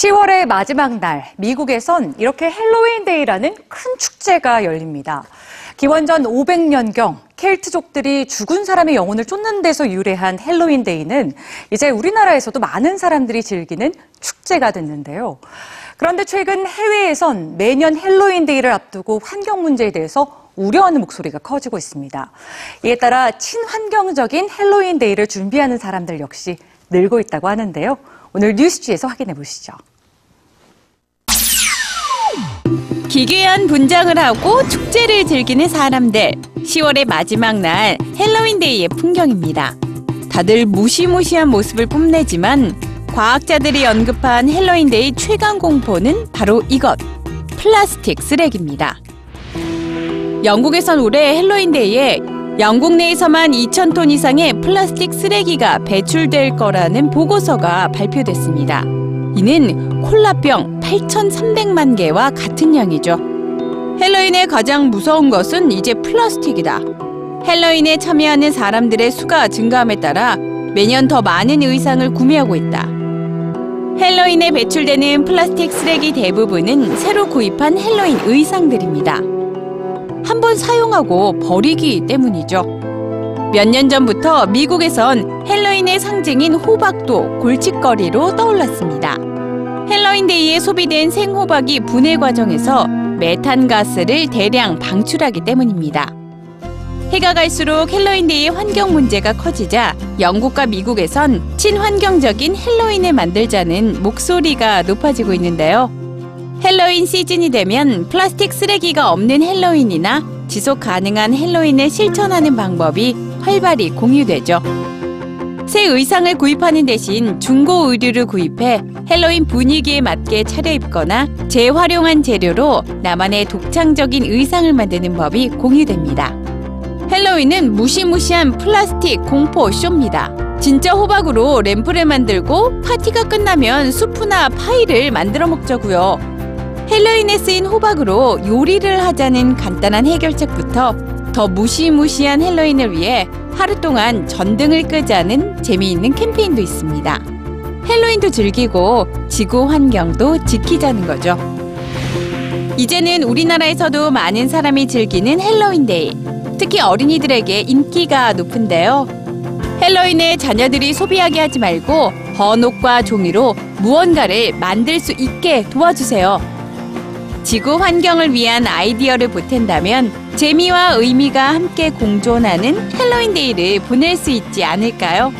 10월의 마지막 날, 미국에선 이렇게 헬로윈데이라는 큰 축제가 열립니다. 기원전 500년경 켈트족들이 죽은 사람의 영혼을 쫓는 데서 유래한 헬로윈데이는 이제 우리나라에서도 많은 사람들이 즐기는 축제가 됐는데요. 그런데 최근 해외에선 매년 헬로윈데이를 앞두고 환경 문제에 대해서 우려하는 목소리가 커지고 있습니다. 이에 따라 친환경적인 헬로윈데이를 준비하는 사람들 역시 늘고 있다고 하는데요. 오늘 뉴스G에서 확인해 보시죠. 기괴한 분장을 하고 축제를 즐기는 사람들. 10월의 마지막 날 헬로윈데이의 풍경입니다. 다들 무시무시한 모습을 뽐내지만 과학자들이 언급한 헬로윈데이 최강 공포는 바로 이것. 플라스틱 쓰레기입니다. 영국에선 올해 헬로윈데이에 영국 내에서만 2,000톤 이상의 플라스틱 쓰레기가 배출될 거라는 보고서가 발표됐습니다. 이는 콜라병 8,300만 개와 같은 양이죠. 헬로윈의 가장 무서운 것은 이제 플라스틱이다. 헬로윈에 참여하는 사람들의 수가 증가함에 따라 매년 더 많은 의상을 구매하고 있다. 헬로윈에 배출되는 플라스틱 쓰레기 대부분은 새로 구입한 헬로윈 의상들입니다. 한번 사용하고 버리기 때문이죠. 몇 년 전부터 미국에선 헬로윈의 상징인 호박도 골칫거리로 떠올랐습니다. 헬로윈데이에 소비된 생호박이 분해 과정에서 메탄가스를 대량 방출하기 때문입니다. 해가 갈수록 헬로윈데이의 환경 문제가 커지자 영국과 미국에선 친환경적인 헬로윈을 만들자는 목소리가 높아지고 있는데요. 헬로윈 시즌이 되면 플라스틱 쓰레기가 없는 헬로윈이나 지속 가능한 헬로윈을 실천하는 방법이 활발히 공유되죠. 새 의상을 구입하는 대신 중고 의류를 구입해 헬로윈 분위기에 맞게 차려입거나 재활용한 재료로 나만의 독창적인 의상을 만드는 법이 공유됩니다. 헬로윈은 무시무시한 플라스틱 공포 쇼입니다. 진짜 호박으로 램프를 만들고 파티가 끝나면 수프나 파이를 만들어 먹자고요. 헬로윈에 쓰인 호박으로 요리를 하자는 간단한 해결책부터 더 무시무시한 헬로윈을 위해 하루 동안 전등을 끄자는 재미있는 캠페인도 있습니다. 헬로윈도 즐기고 지구 환경도 지키자는 거죠. 이제는 우리나라에서도 많은 사람이 즐기는 헬로윈데이. 특히 어린이들에게 인기가 높은데요. 헬로윈에 자녀들이 소비하게 하지 말고 헌 옷과 종이로 무언가를 만들 수 있게 도와주세요. 지구 환경을 위한 아이디어를 보탠다면 재미와 의미가 함께 공존하는 헬로윈데이를 보낼 수 있지 않을까요?